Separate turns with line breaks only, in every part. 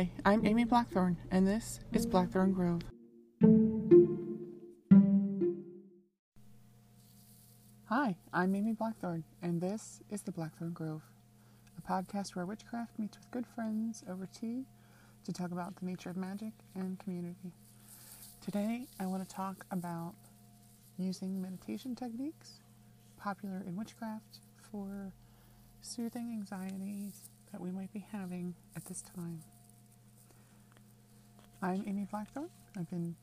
Hi, I'm Amy Blackthorn, and this is Blackthorn Grove. Hi, I'm Amy Blackthorn, and this is the Blackthorn Grove, a podcast where witchcraft meets with good friends over tea to talk about the nature of magic and community. Today, I want to talk about using meditation techniques popular in witchcraft for soothing anxieties that we might be having at this time. I'm Amy Blackthorn. I've been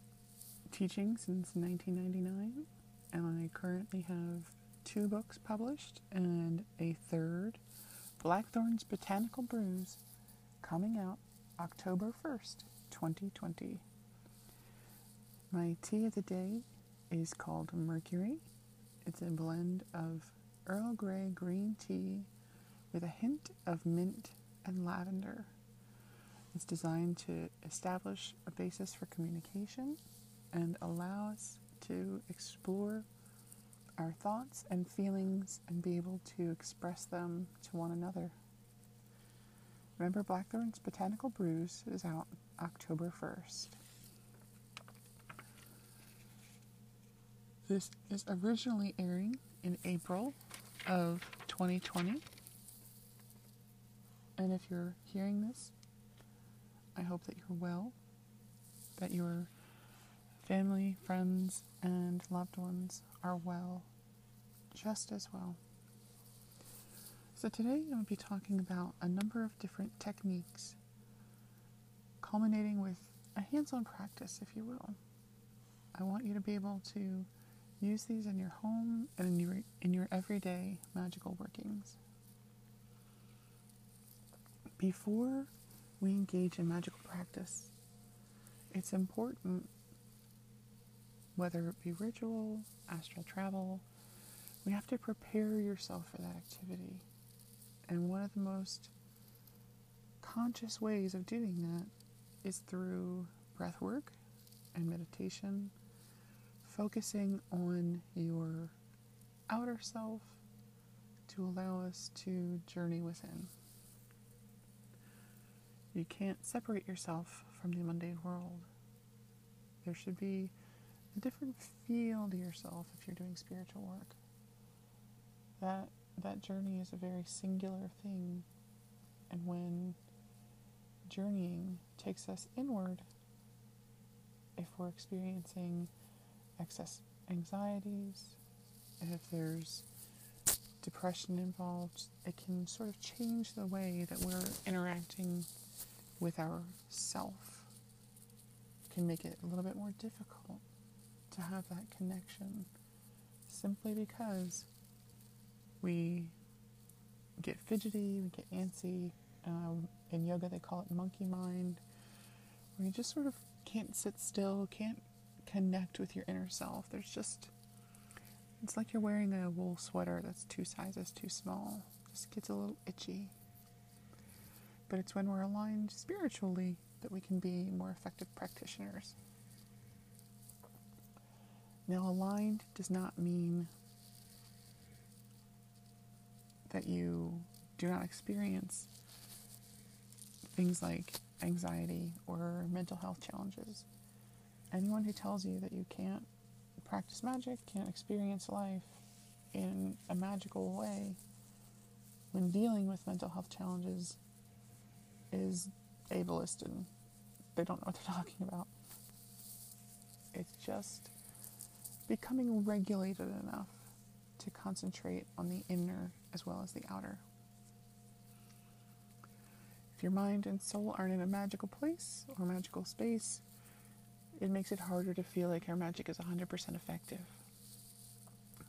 teaching since 1999, and I currently have two books published and a third, Blackthorn's Botanical Brews, coming out October 1st, 2020. My tea of the day is called Mercury. It's a blend of Earl Grey green tea with a hint of mint and lavender. Designed to establish a basis for communication and allow us to explore our thoughts and feelings and be able to express them to one another. Remember, Blackthorn's Botanical Brews is out October 1st. This is originally airing in April of 2020. And if you're hearing this, I hope that you're well, that your family, friends, and loved ones are well, just as well. So, today I'm going to be talking about a number of different techniques, culminating with a hands on practice, if you will. I want you to be able to use these in your home and in your, in your everyday magical workings. Before we engage in magical practice, it's important, whether it be ritual, astral travel, we have to prepare yourself for that activity. And one of the most conscious ways of doing that is through breath work and meditation, focusing on your outer self to allow us to journey within. You can't separate yourself from the mundane world. There should be a different feel to yourself if you're doing spiritual work. That that journey is a very singular thing. And when journeying takes us inward, if we're experiencing excess anxieties, if there's depression involved, it can sort of change the way that we're interacting with our self can make it a little bit more difficult to have that connection simply because we get fidgety, we get antsy. Um, in yoga, they call it monkey mind, where you just sort of can't sit still, can't connect with your inner self. There's just, it's like you're wearing a wool sweater that's two sizes too small. Just gets a little itchy. But it's when we're aligned spiritually that we can be more effective practitioners. Now, aligned does not mean that you do not experience things like anxiety or mental health challenges. Anyone who tells you that you can't practice magic, can't experience life in a magical way when dealing with mental health challenges is ableist and they don't know what they're talking about. It's just becoming regulated enough to concentrate on the inner as well as the outer. If your mind and soul aren't in a magical place or magical space, it makes it harder to feel like your magic is 100% effective.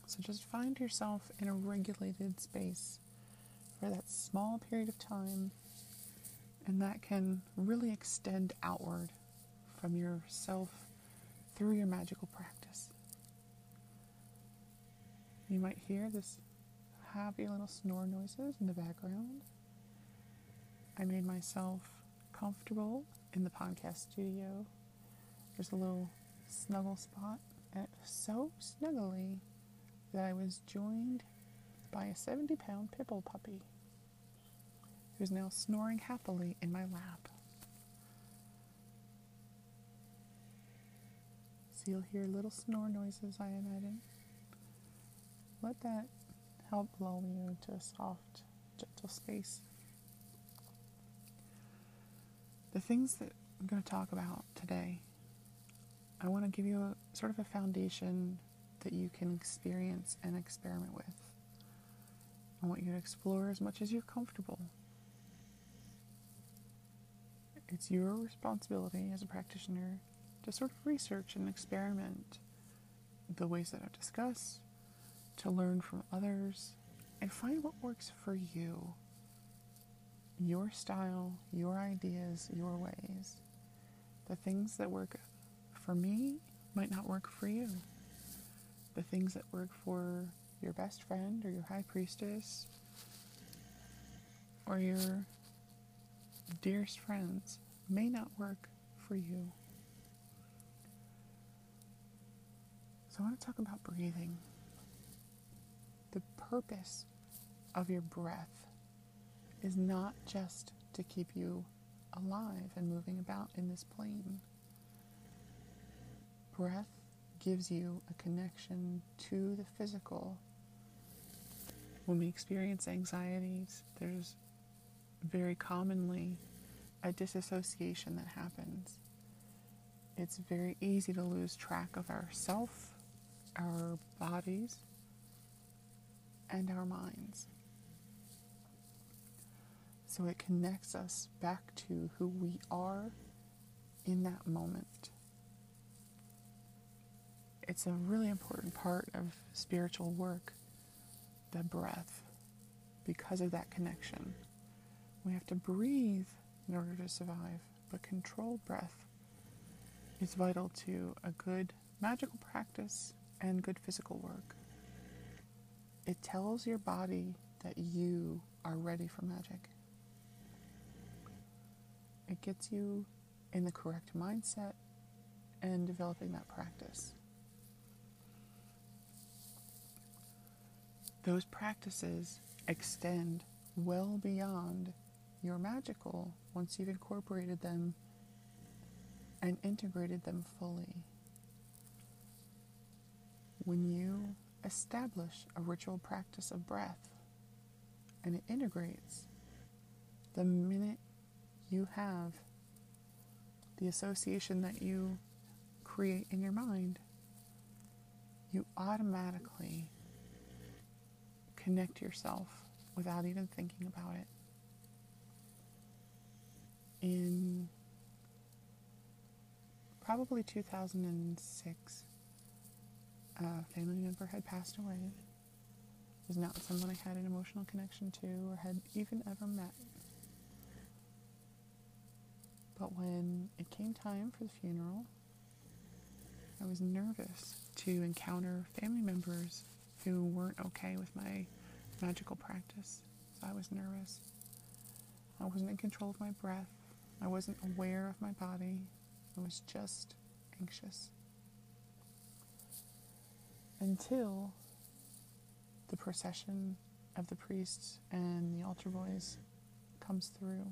So just find yourself in a regulated space for that small period of time and that can really extend outward from yourself through your magical practice. You might hear this happy little snore noises in the background. I made myself comfortable in the podcast studio. There's a little snuggle spot, and was so snuggly that I was joined by a 70 pound pitbull puppy who's now snoring happily in my lap. So you'll hear little snore noises, I imagine. Let that help lull you into a soft, gentle space. The things that I'm going to talk about today, I want to give you a sort of a foundation that you can experience and experiment with. I want you to explore as much as you're comfortable it's your responsibility as a practitioner to sort of research and experiment the ways that I've discussed, to learn from others, and find what works for you. Your style, your ideas, your ways. The things that work for me might not work for you. The things that work for your best friend or your high priestess or your dearest friends may not work for you. So, I want to talk about breathing. The purpose of your breath is not just to keep you alive and moving about in this plane. Breath gives you a connection to the physical. When we experience anxieties, there's very commonly a disassociation that happens. It's very easy to lose track of ourself, our bodies, and our minds. So it connects us back to who we are in that moment. It's a really important part of spiritual work, the breath, because of that connection. We have to breathe in order to survive, but controlled breath is vital to a good magical practice and good physical work. It tells your body that you are ready for magic. It gets you in the correct mindset and developing that practice. Those practices extend well beyond your magical once you've incorporated them and integrated them fully. When you establish a ritual practice of breath and it integrates, the minute you have the association that you create in your mind, you automatically connect yourself without even thinking about it. In probably 2006, a family member had passed away. It was not someone I had an emotional connection to or had even ever met. But when it came time for the funeral, I was nervous to encounter family members who weren't okay with my magical practice. So I was nervous. I wasn't in control of my breath. I wasn't aware of my body. I was just anxious. Until the procession of the priests and the altar boys comes through.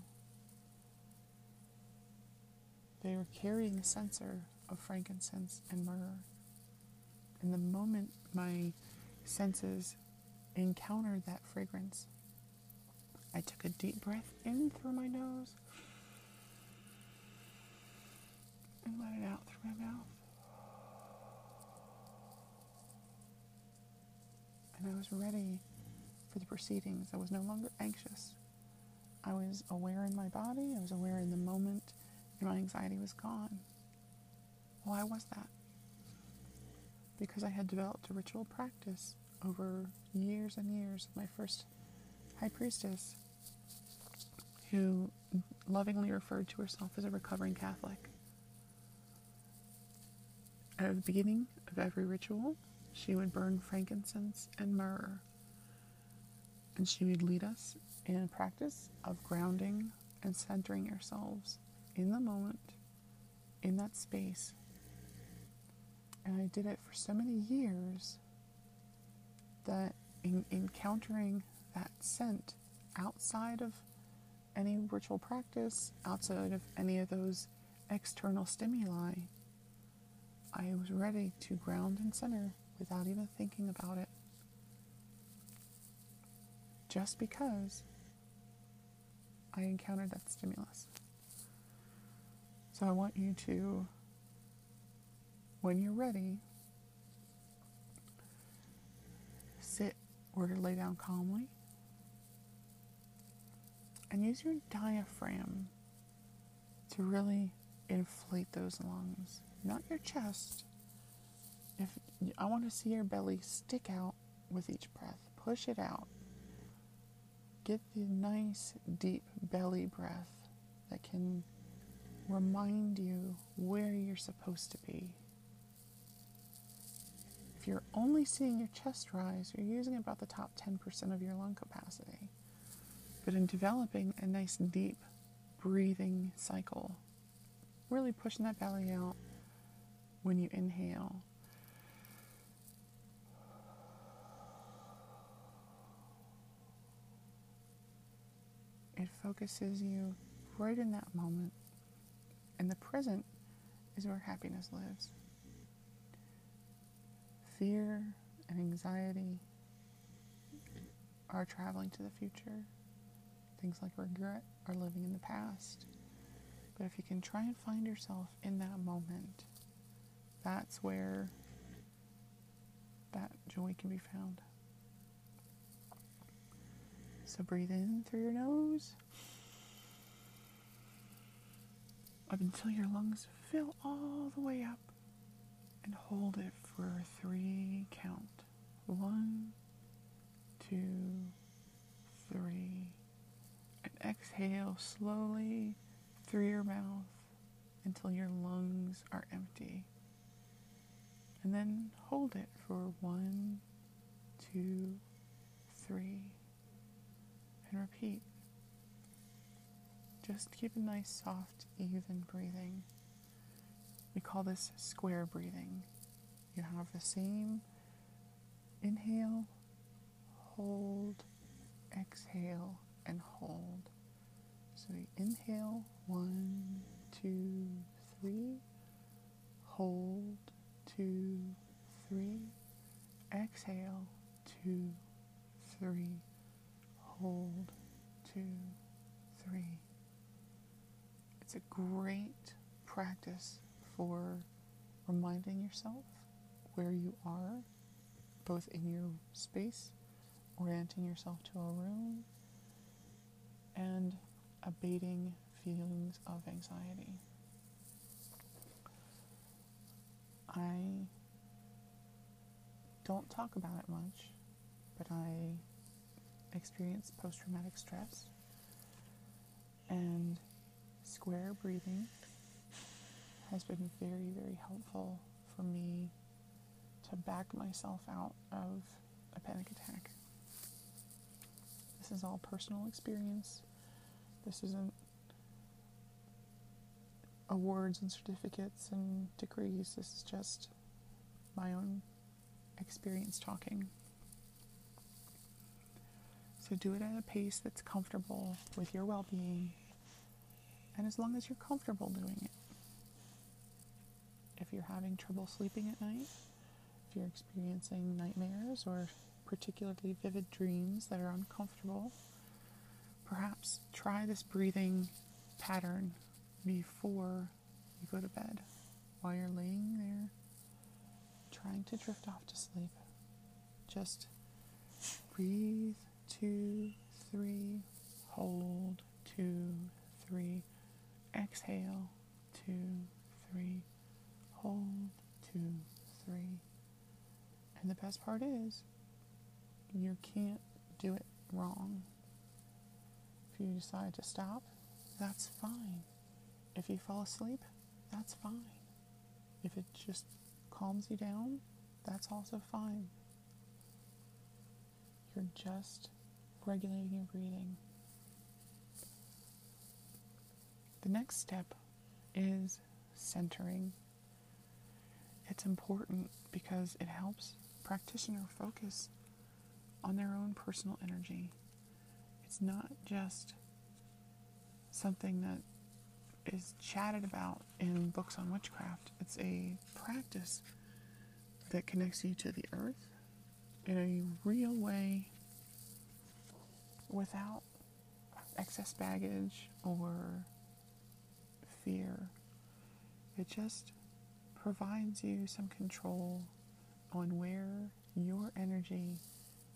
They were carrying a censer of frankincense and myrrh. And the moment my senses encountered that fragrance, I took a deep breath in through my nose and let it out through my mouth. And I was ready for the proceedings. I was no longer anxious. I was aware in my body, I was aware in the moment, and my anxiety was gone. Why was that? Because I had developed a ritual practice over years and years of my first high priestess, who lovingly referred to herself as a recovering Catholic. At the beginning of every ritual, she would burn frankincense and myrrh, and she would lead us in a practice of grounding and centering ourselves in the moment, in that space. And I did it for so many years that in encountering that scent outside of any ritual practice, outside of any of those external stimuli, I was ready to ground and center without even thinking about it. Just because I encountered that stimulus. So I want you to, when you're ready, sit or to lay down calmly and use your diaphragm to really inflate those lungs, not your chest. If I want to see your belly stick out with each breath, push it out. Get the nice deep belly breath that can remind you where you're supposed to be. If you're only seeing your chest rise, you're using about the top 10% of your lung capacity. But in developing a nice deep breathing cycle, really pushing that belly out when you inhale. It focuses you right in that moment. And the present is where happiness lives. Fear and anxiety are traveling to the future. Things like regret are living in the past. But if you can try and find yourself in that moment, that's where that joy can be found. So breathe in through your nose up until your lungs fill all the way up and hold it for three count. One, two, three. And exhale slowly through your mouth until your lungs are empty. And then hold it for one, two, three, and repeat. Just keep a nice, soft, even breathing. We call this square breathing. You have the same inhale, hold, exhale, and hold. So you inhale, one, two, three. Hold, two, three. Exhale, two, three. Hold, two, three. It's a great practice for reminding yourself where you are, both in your space, orienting yourself to a room, and abating feelings of anxiety. I don't talk about it much, but I experience post traumatic stress, and square breathing has been very, very helpful for me to back myself out of a panic attack. This is all personal experience. This isn't awards and certificates and degrees. This is just my own experience talking. So do it at a pace that's comfortable with your well being, and as long as you're comfortable doing it. If you're having trouble sleeping at night, if you're experiencing nightmares or particularly vivid dreams that are uncomfortable, perhaps try this breathing pattern before you go to bed while you're laying there trying to drift off to sleep. Just breathe two, three, hold two, three, exhale two, three, hold two, three. And the best part is, you can't do it wrong. If you decide to stop, that's fine. If you fall asleep, that's fine. If it just calms you down, that's also fine. You're just regulating your breathing. The next step is centering. It's important because it helps practitioner focus on their own personal energy. It's not just something that is chatted about in books on witchcraft. It's a practice that connects you to the earth in a real way without excess baggage or fear. It just provides you some control on where your energy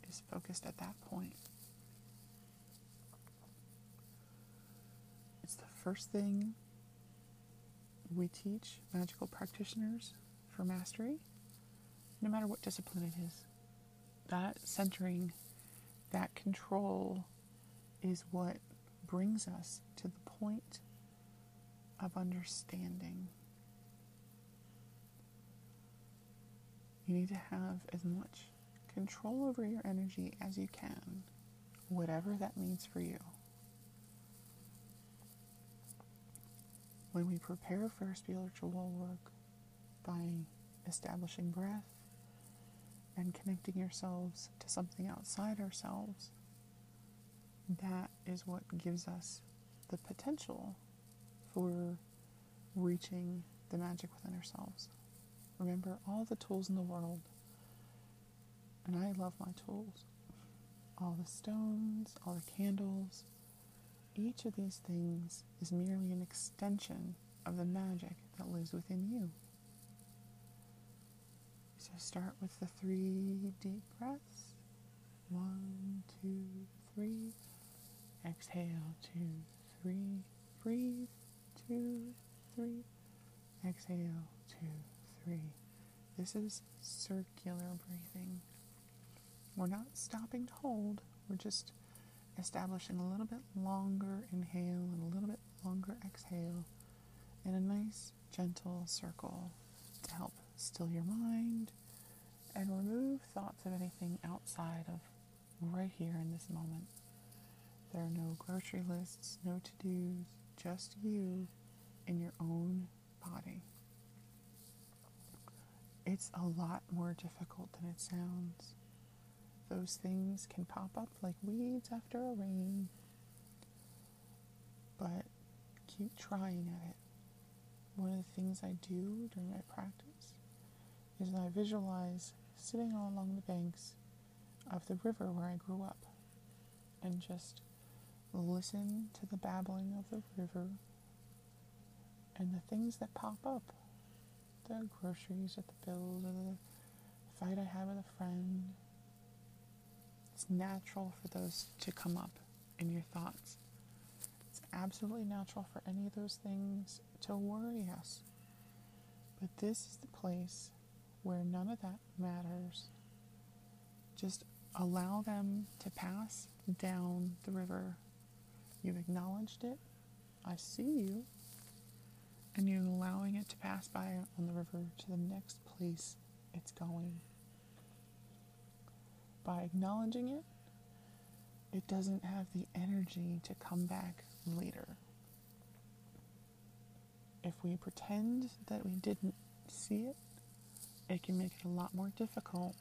is focused at that point. It's the first thing we teach magical practitioners for mastery, no matter what discipline it is. That centering, that control is what brings us to the point of understanding. You need to have as much control over your energy as you can, whatever that means for you. When we prepare for spiritual work by establishing breath and connecting yourselves to something outside ourselves, that is what gives us the potential for reaching the magic within ourselves. Remember all the tools in the world, and I love my tools. All the stones, all the candles, each of these things is merely an extension of the magic that lives within you. So start with the three deep breaths. One, two, three. Exhale, two, three. Breathe, two, three. Exhale, two, three. This is circular breathing. We're not stopping to hold, we're just establishing a little bit longer inhale and a little bit longer exhale in a nice, gentle circle to help still your mind and remove thoughts of anything outside of right here in this moment. There are no grocery lists, no to dos, just you in your own body. It's a lot more difficult than it sounds. Those things can pop up like weeds after a rain, but keep trying at it. One of the things I do during my practice is I visualize sitting all along the banks of the river where I grew up and just listen to the babbling of the river and the things that pop up the groceries or the bills or the fight I had with a friend. It's natural for those to come up in your thoughts. It's absolutely natural for any of those things to worry us. But this is the place where none of that matters. Just allow them to pass down the river You've acknowledged it. I see you. And you're allowing it to pass by on the river to the next place it's going. By acknowledging it, it doesn't have the energy to come back later. If we pretend that we didn't see it, it can make it a lot more difficult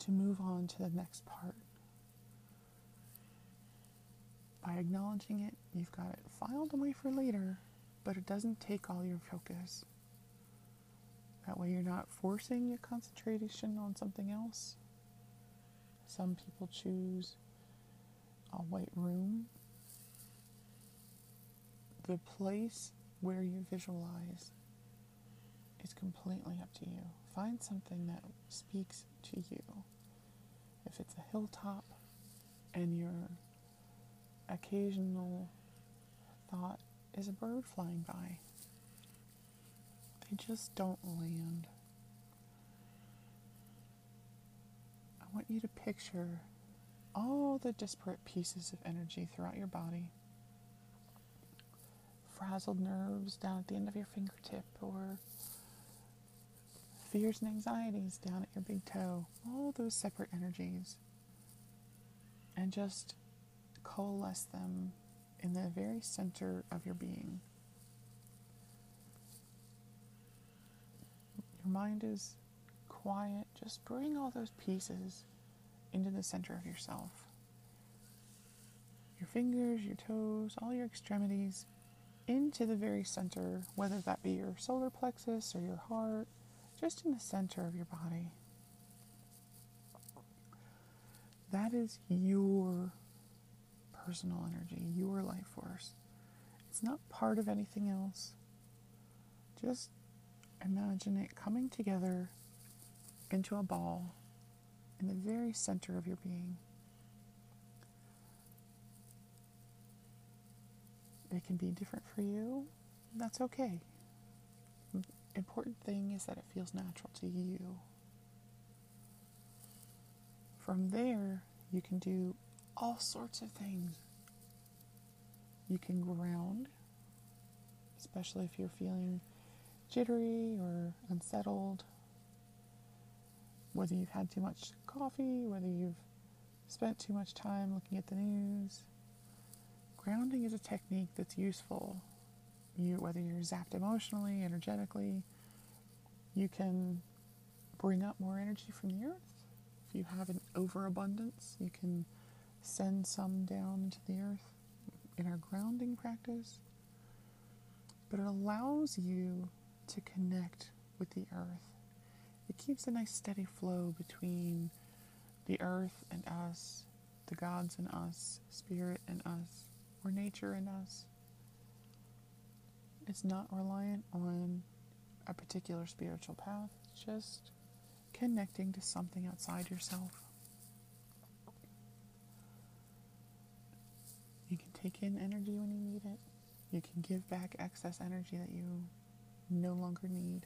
to move on to the next part. By acknowledging it, you've got it filed away for later, but it doesn't take all your focus. That way, you're not forcing your concentration on something else. Some people choose a white room. The place where you visualize is completely up to you. Find something that speaks to you. If it's a hilltop and you're occasional thought is a bird flying by. They just don't land. I want you to picture all the disparate pieces of energy throughout your body. Frazzled nerves down at the end of your fingertip, or fears and anxieties down at your big toe. All those separate energies. And just coalesce them in the very center of your being. Your mind is quiet, just bring all those pieces into the center of yourself. Your fingers, your toes, all your extremities, into the very center, whether that be your solar plexus or your heart, just in the center of your body. That is your personal energy, your life force. It's not part of anything else. Just imagine it coming together into a ball in the very center of your being. It can be different for you. That's okay. Important thing is that it feels natural to you. From there, you can do all sorts of things. You can ground, especially if you're feeling jittery or unsettled. Whether you've had too much coffee, whether you've spent too much time looking at the news, grounding is a technique that's useful. You, whether you're zapped emotionally, energetically, you can bring up more energy from the earth. If you have an overabundance, you can send some down to the earth in our grounding practice. But it allows you to connect with the earth. It keeps a nice steady flow between the earth and us, the gods and us, spirit and us or nature in us. It's not reliant on a particular spiritual path, it's just connecting to something outside yourself. You can take in energy when you need it. You can give back excess energy that you no longer need.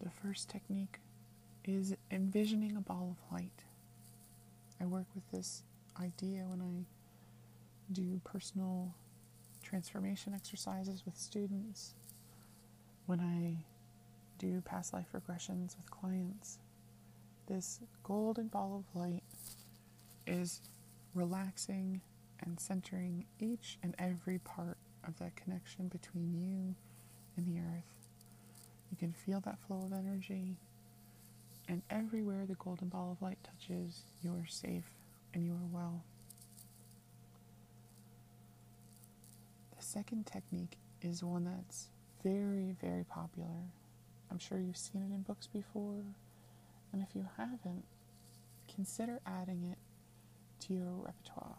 The first technique is envisioning a ball of light. I work with this idea when I do personal transformation exercises with students, when I do past life regressions with clients. This golden ball of light is relaxing and centering each and every part of that connection between you and the earth. You can feel that flow of energy and everywhere the golden ball of light touches, you are safe and you are well. The second technique is one that's very, very popular. I'm sure you've seen it in books before, and if you haven't, consider adding it to your repertoire.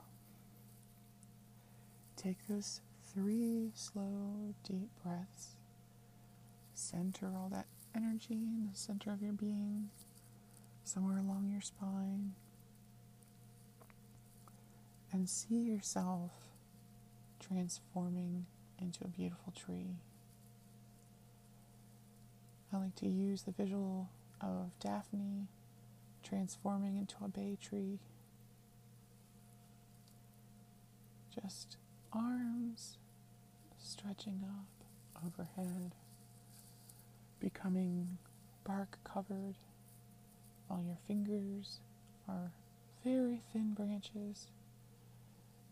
Take those three slow, deep breaths, center all that energy in the center of your being, somewhere along your spine, and see yourself transforming into a beautiful tree. I like to use the visual of Daphne transforming into a bay tree. Just arms stretching up overhead becoming bark covered, while your fingers are very thin branches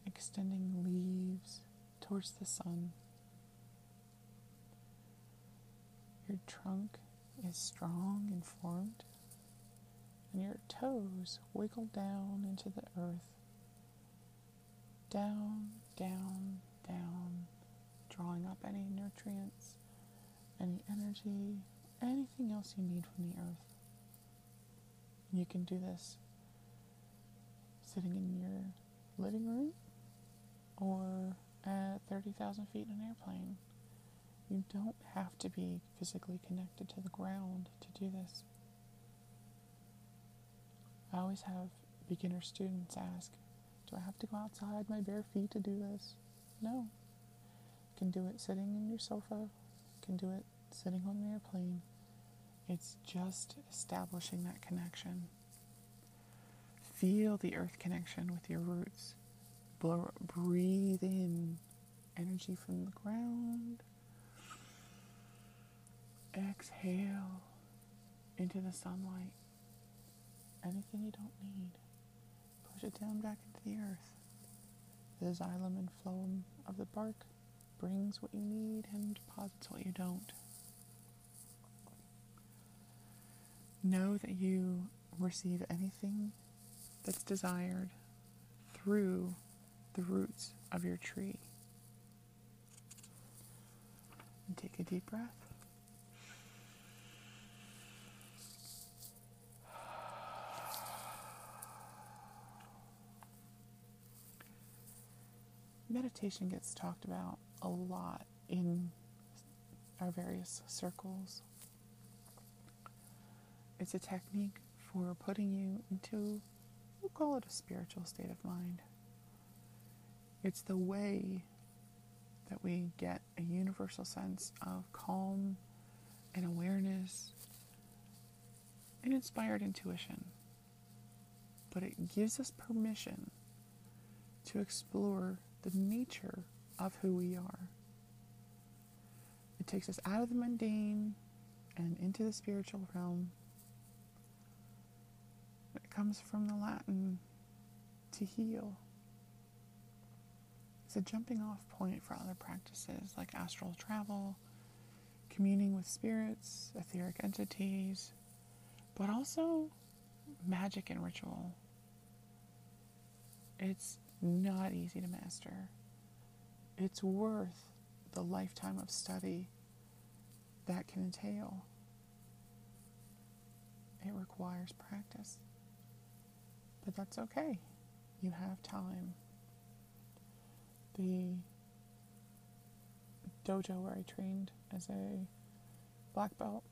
extending leaves towards the sun. Your trunk is strong and formed, and your toes wiggle down into the earth. Down, down, down, drawing up any nutrients any energy, anything else you need from the earth. You can do this sitting in your living room or at 30,000 feet in an airplane. You don't have to be physically connected to the ground to do this. I always have beginner students ask, Do I have to go outside my bare feet to do this? No. You can do it sitting in your sofa can do it sitting on an airplane. It's just establishing that connection. Feel the earth connection with your roots. Breathe in energy from the ground. Exhale into the sunlight. Anything you don't need, push it down back into the earth. The xylem and phloem of the bark brings what you need and deposits what you don't. Know that you receive anything that's desired through the roots of your tree. And take a deep breath. Meditation gets talked about a lot in our various circles. It's a technique for putting you into, we'll call it a spiritual state of mind. It's the way that we get a universal sense of calm and awareness and inspired intuition. But it gives us permission to explore the nature of who we are. It takes us out of the mundane and into the spiritual realm. It comes from the Latin to heal. It's a jumping off point for other practices like astral travel, communing with spirits, etheric entities, but also magic and ritual. It's not easy to master. It's worth the lifetime of study that can entail. It requires practice. But that's okay. You have time. The dojo where I trained as a black belt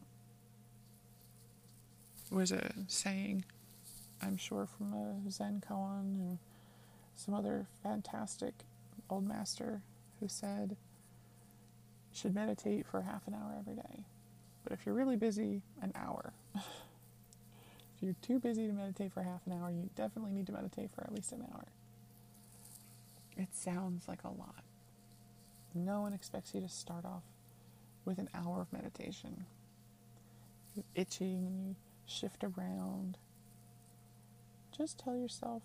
was a saying, I'm sure, from a Zen koan and some other fantastic old master who said, should meditate for half an hour every day. But if you're really busy, an hour. if you're too busy to meditate for half an hour, you definitely need to meditate for at least an hour. It sounds like a lot. No one expects you to start off with an hour of meditation. You're itching and you shift around. Just tell yourself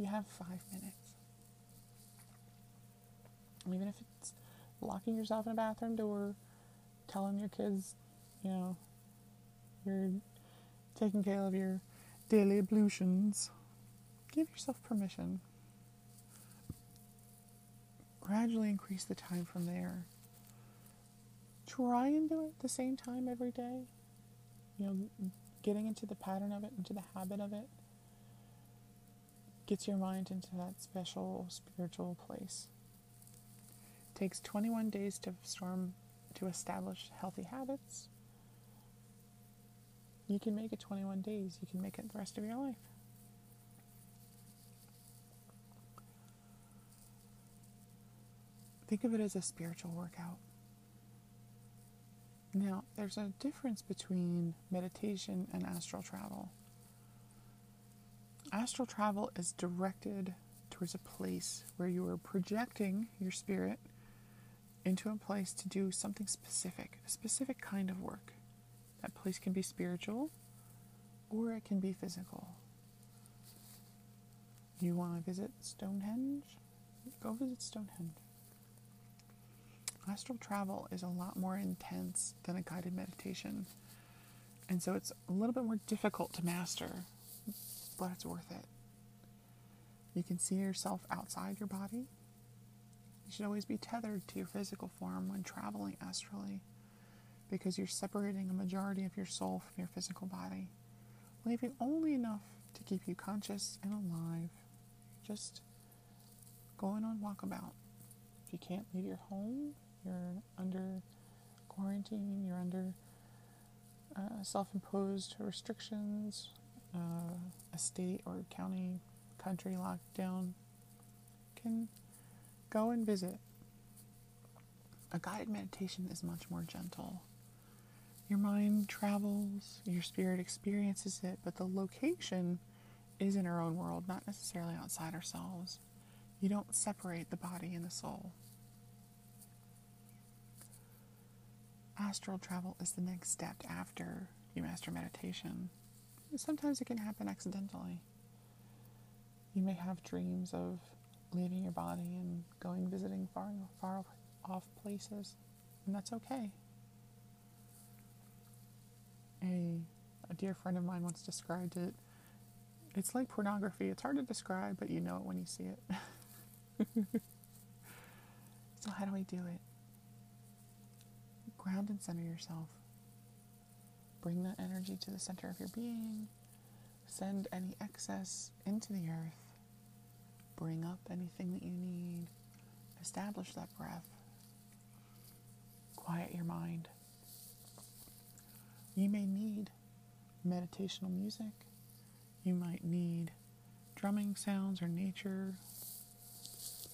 you have five minutes. Even if it's locking yourself in a bathroom door, telling your kids, you know, you're taking care of your daily ablutions, give yourself permission. Gradually increase the time from there. Try and do it the same time every day. You know, getting into the pattern of it, into the habit of it gets your mind into that special spiritual place. It takes 21 days to storm to establish healthy habits. You can make it 21 days. You can make it the rest of your life. Think of it as a spiritual workout. Now, there's a difference between meditation and astral travel. Astral travel is directed towards a place where you are projecting your spirit into a place to do something specific, a specific kind of work. That place can be spiritual or it can be physical. You want to visit Stonehenge? Go visit Stonehenge. Astral travel is a lot more intense than a guided meditation, and so it's a little bit more difficult to master but it's worth it. You can see yourself outside your body. You should always be tethered to your physical form when traveling astrally because you're separating a majority of your soul from your physical body, leaving only enough to keep you conscious and alive. Just going on walkabout. If you can't leave your home, you're under quarantine, you're under uh, self imposed restrictions, uh, a state or county, country lockdown, can go and visit. A guided meditation is much more gentle. Your mind travels, your spirit experiences it, but the location is in our own world, not necessarily outside ourselves. You don't separate the body and the soul. Astral travel is the next step after you master meditation. Sometimes it can happen accidentally. You may have dreams of leaving your body and going visiting far, far off places, and that's okay. A, a dear friend of mine once described it. It's like pornography. It's hard to describe, but you know it when you see it. so, how do we do it? Ground and center yourself. Bring that energy to the center of your being. Send any excess into the earth. Bring up anything that you need. Establish that breath. Quiet your mind. You may need meditational music. You might need drumming sounds or nature.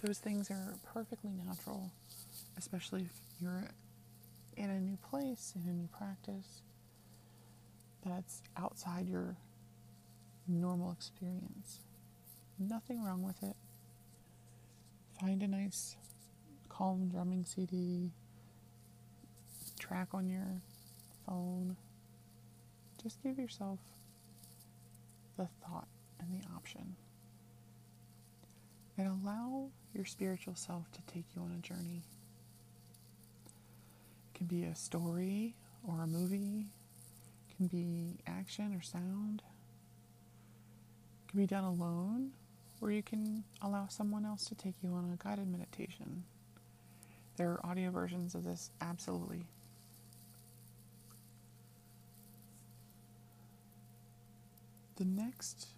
Those things are perfectly natural, especially if you're in a new place, in a new practice that's outside your normal experience. Nothing wrong with it. Find a nice, calm drumming CD, track on your phone. Just give yourself the thought and the option. And allow your spiritual self to take you on a journey. It can be a story or a movie, can be action or sound, it can be done alone, or you can allow someone else to take you on a guided meditation. There are audio versions of this, absolutely. The next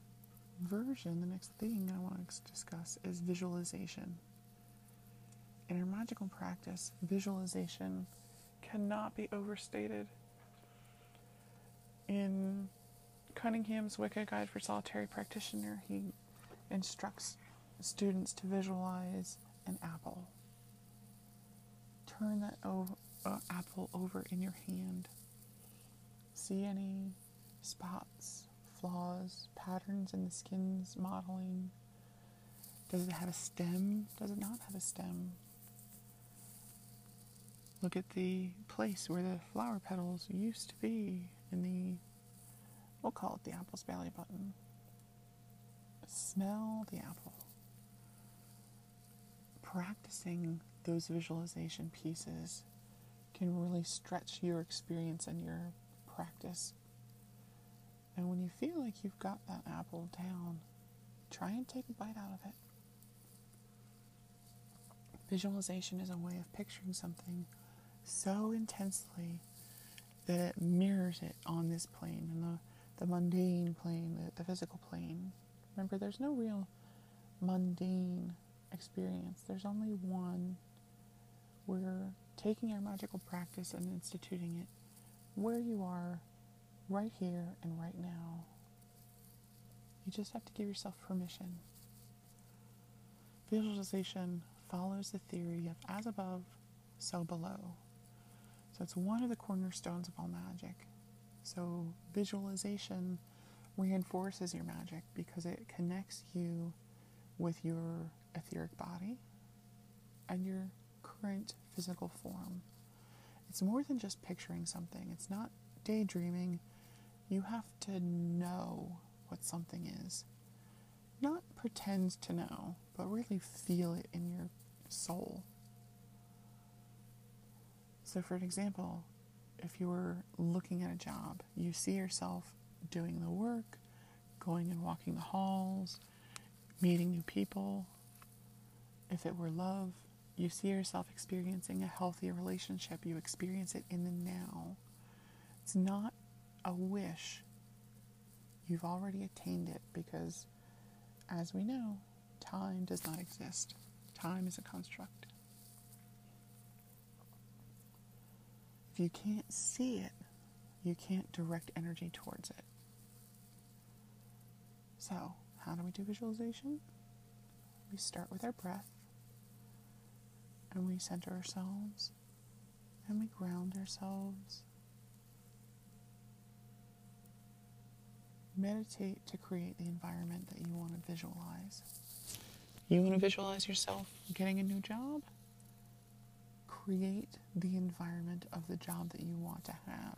version, the next thing I want to discuss is visualization. In our magical practice, visualization cannot be overstated. In Cunningham's Wicca Guide for Solitary Practitioner, he instructs students to visualize an apple. Turn that over, uh, apple over in your hand. See any spots, flaws, patterns in the skin's modeling? Does it have a stem? Does it not have a stem? Look at the place where the flower petals used to be in the, we'll call it the apple's belly button. Smell the apple. Practicing those visualization pieces can really stretch your experience and your practice and when you feel like you've got that apple down, try and take a bite out of it. Visualization is a way of picturing something so intensely that it mirrors it on this plane, in the, the mundane plane, the, the physical plane. Remember, there's no real mundane experience, there's only one. We're taking our magical practice and instituting it where you are right here and right now. You just have to give yourself permission. Visualization follows the theory of as above, so below. So it's one of the cornerstones of all magic. So visualization reinforces your magic because it connects you with your etheric body and your current physical form. It's more than just picturing something, it's not daydreaming you have to know what something is. Not pretend to know, but really feel it in your soul. So, for an example, if you were looking at a job, you see yourself doing the work, going and walking the halls, meeting new people. If it were love, you see yourself experiencing a healthy relationship, you experience it in the now. It's not a wish, you've already attained it because, as we know, time does not exist. Time is a construct. If you can't see it, you can't direct energy towards it. So, how do we do visualization? We start with our breath and we center ourselves and we ground ourselves Meditate to create the environment that you want to visualize. You want to visualize yourself getting a new job? Create the environment of the job that you want to have.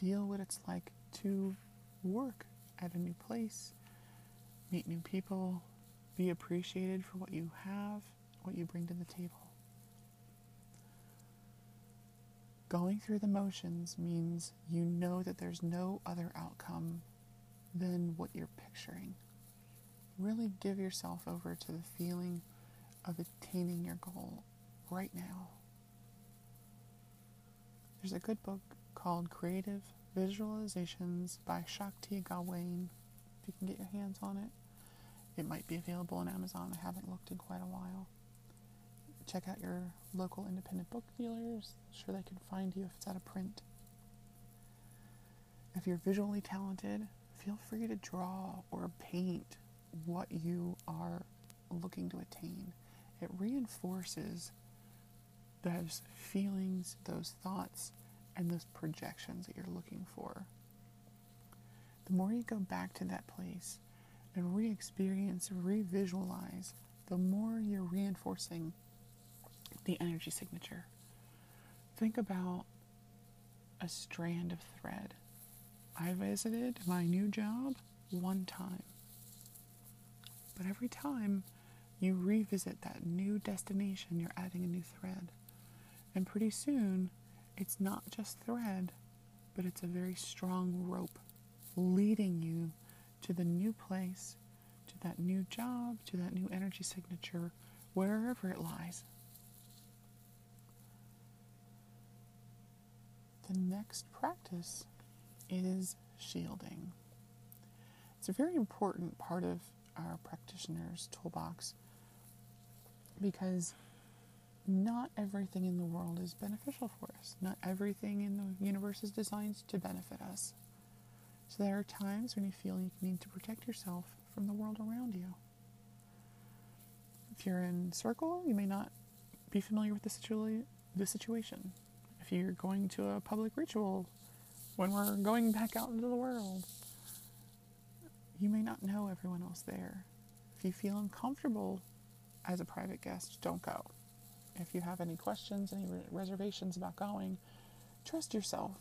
Feel what it's like to work at a new place, meet new people, be appreciated for what you have, what you bring to the table. Going through the motions means you know that there's no other outcome than what you're picturing. really give yourself over to the feeling of attaining your goal right now. There's a good book called Creative Visualizations by Shakti Gawain. If you can get your hands on it, it might be available on Amazon. I haven't looked in quite a while. Check out your local independent book dealers. I'm Sure, they can find you if it's out of print. If you're visually talented, feel free to draw or paint what you are looking to attain. It reinforces those feelings, those thoughts, and those projections that you're looking for. The more you go back to that place and re experience, re visualize, the more you're reinforcing the energy signature. Think about a strand of thread. I visited my new job one time. But every time you revisit that new destination, you're adding a new thread. And pretty soon, it's not just thread, but it's a very strong rope leading you to the new place, to that new job, to that new energy signature, wherever it lies. The next practice is shielding. It's a very important part of our practitioner's toolbox because not everything in the world is beneficial for us. Not everything in the universe is designed to benefit us. So there are times when you feel you need to protect yourself from the world around you. If you're in circle, you may not be familiar with the, the situation. If you're going to a public ritual when we're going back out into the world, you may not know everyone else there. If you feel uncomfortable as a private guest, don't go. If you have any questions, any reservations about going, trust yourself.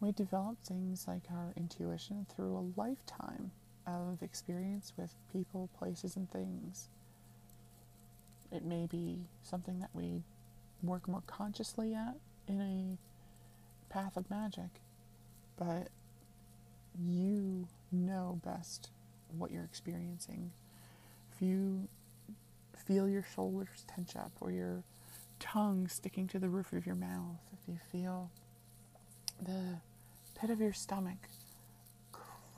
We develop things like our intuition through a lifetime of experience with people, places, and things. It may be something that we work more consciously at in a path of magic, but you know best what you're experiencing. If you feel your shoulders tense up or your tongue sticking to the roof of your mouth, if you feel the pit of your stomach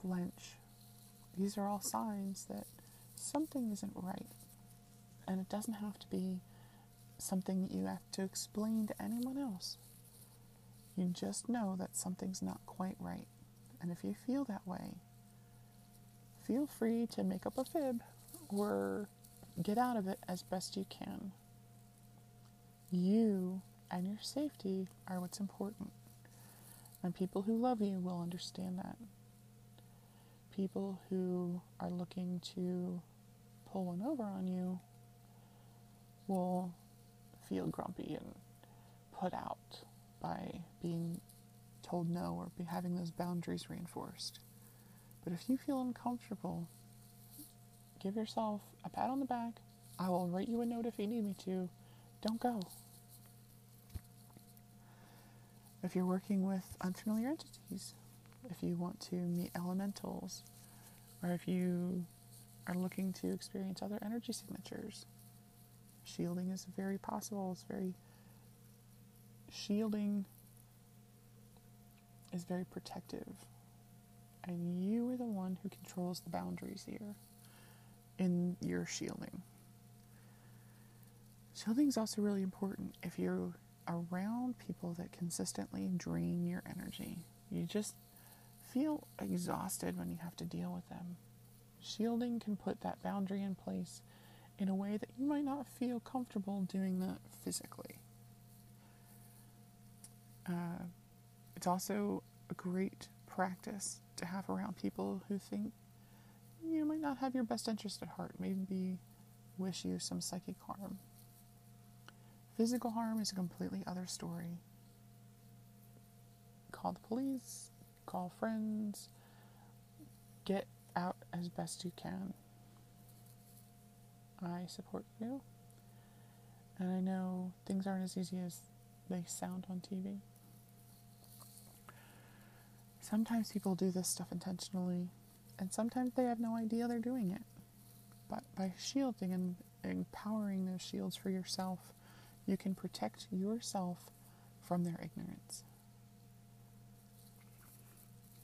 clench, these are all signs that something isn't right. And it doesn't have to be something that you have to explain to anyone else. You just know that something's not quite right. And if you feel that way, feel free to make up a fib or get out of it as best you can. You and your safety are what's important. And people who love you will understand that. People who are looking to pull one over on you will feel grumpy and put out by being told no or be having those boundaries reinforced. But if you feel uncomfortable give yourself a pat on the back. I will write you a note if you need me to. Don't go. If you're working with unfamiliar entities, if you want to meet elementals, or if you are looking to experience other energy signatures, shielding is very possible. It's very shielding is very protective. And you are the one who controls the boundaries here in your shielding. Shielding is also really important if you're around people that consistently drain your energy. You just feel exhausted when you have to deal with them. Shielding can put that boundary in place in a way that you might not feel comfortable doing that physically. Uh, it's also a great practice to have around people who think you might not have your best interest at heart, maybe wish you some psychic harm. Physical harm is a completely other story. Call the police, call friends, get out as best you can. I support you, and I know things aren't as easy as they sound on TV. Sometimes people do this stuff intentionally and sometimes they have no idea they're doing it. But by shielding and empowering those shields for yourself, you can protect yourself from their ignorance.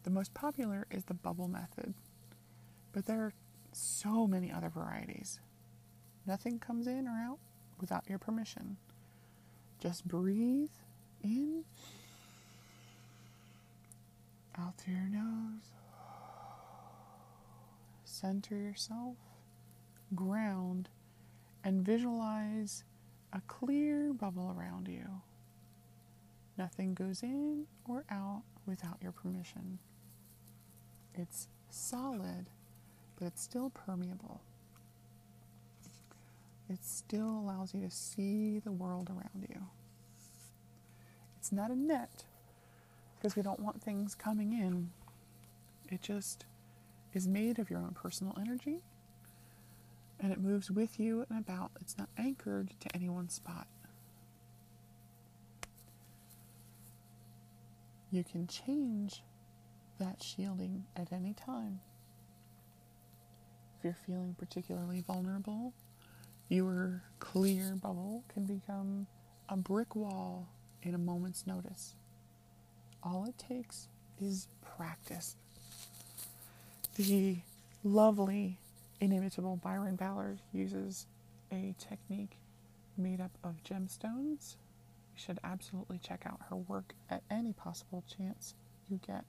The most popular is the bubble method, but there are so many other varieties. Nothing comes in or out without your permission. Just breathe in, out through your nose, center yourself, ground, and visualize a clear bubble around you. Nothing goes in or out without your permission. It's solid, but it's still permeable. It still allows you to see the world around you. It's not a net because we don't want things coming in. It just is made of your own personal energy and it moves with you and about. It's not anchored to any one spot. You can change that shielding at any time. If you're feeling particularly vulnerable, your clear bubble can become a brick wall in a moment's notice. All it takes is practice. The lovely, inimitable Byron Ballard uses a technique made up of gemstones. You should absolutely check out her work at any possible chance you get.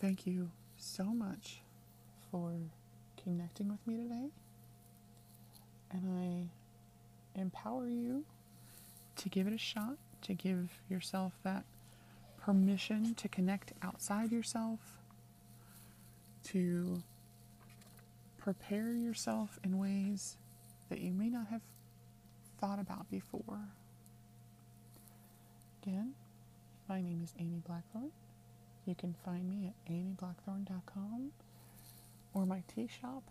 Thank you so much for connecting with me today. And I empower you to give it a shot, to give yourself that permission to connect outside yourself, to prepare yourself in ways that you may not have thought about before. Again, my name is Amy Blackthorn. You can find me at amyblackthorn.com or my tea shop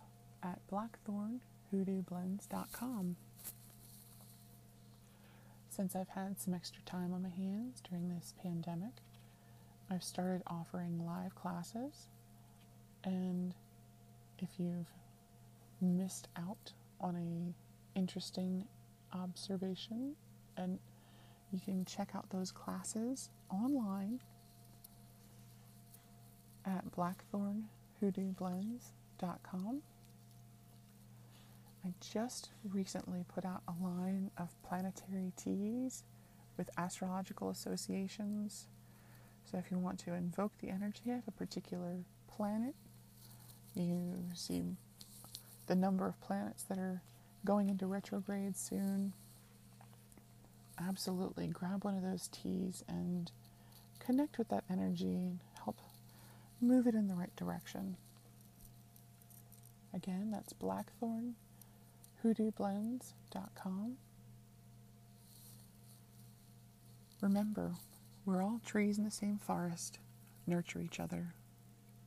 at blackthornhoodooblends.com. Since I've had some extra time on my hands during this pandemic, I've started offering live classes. And if you've missed out on a interesting observation and you can check out those classes online at blackthornhoodooblends.com. I just recently put out a line of planetary teas with astrological associations. So if you want to invoke the energy of a particular planet, you see the number of planets that are going into retrograde soon. Absolutely grab one of those teas and connect with that energy and help move it in the right direction. Again, that's blackthornhoodooblends.com. Remember, we're all trees in the same forest. Nurture each other.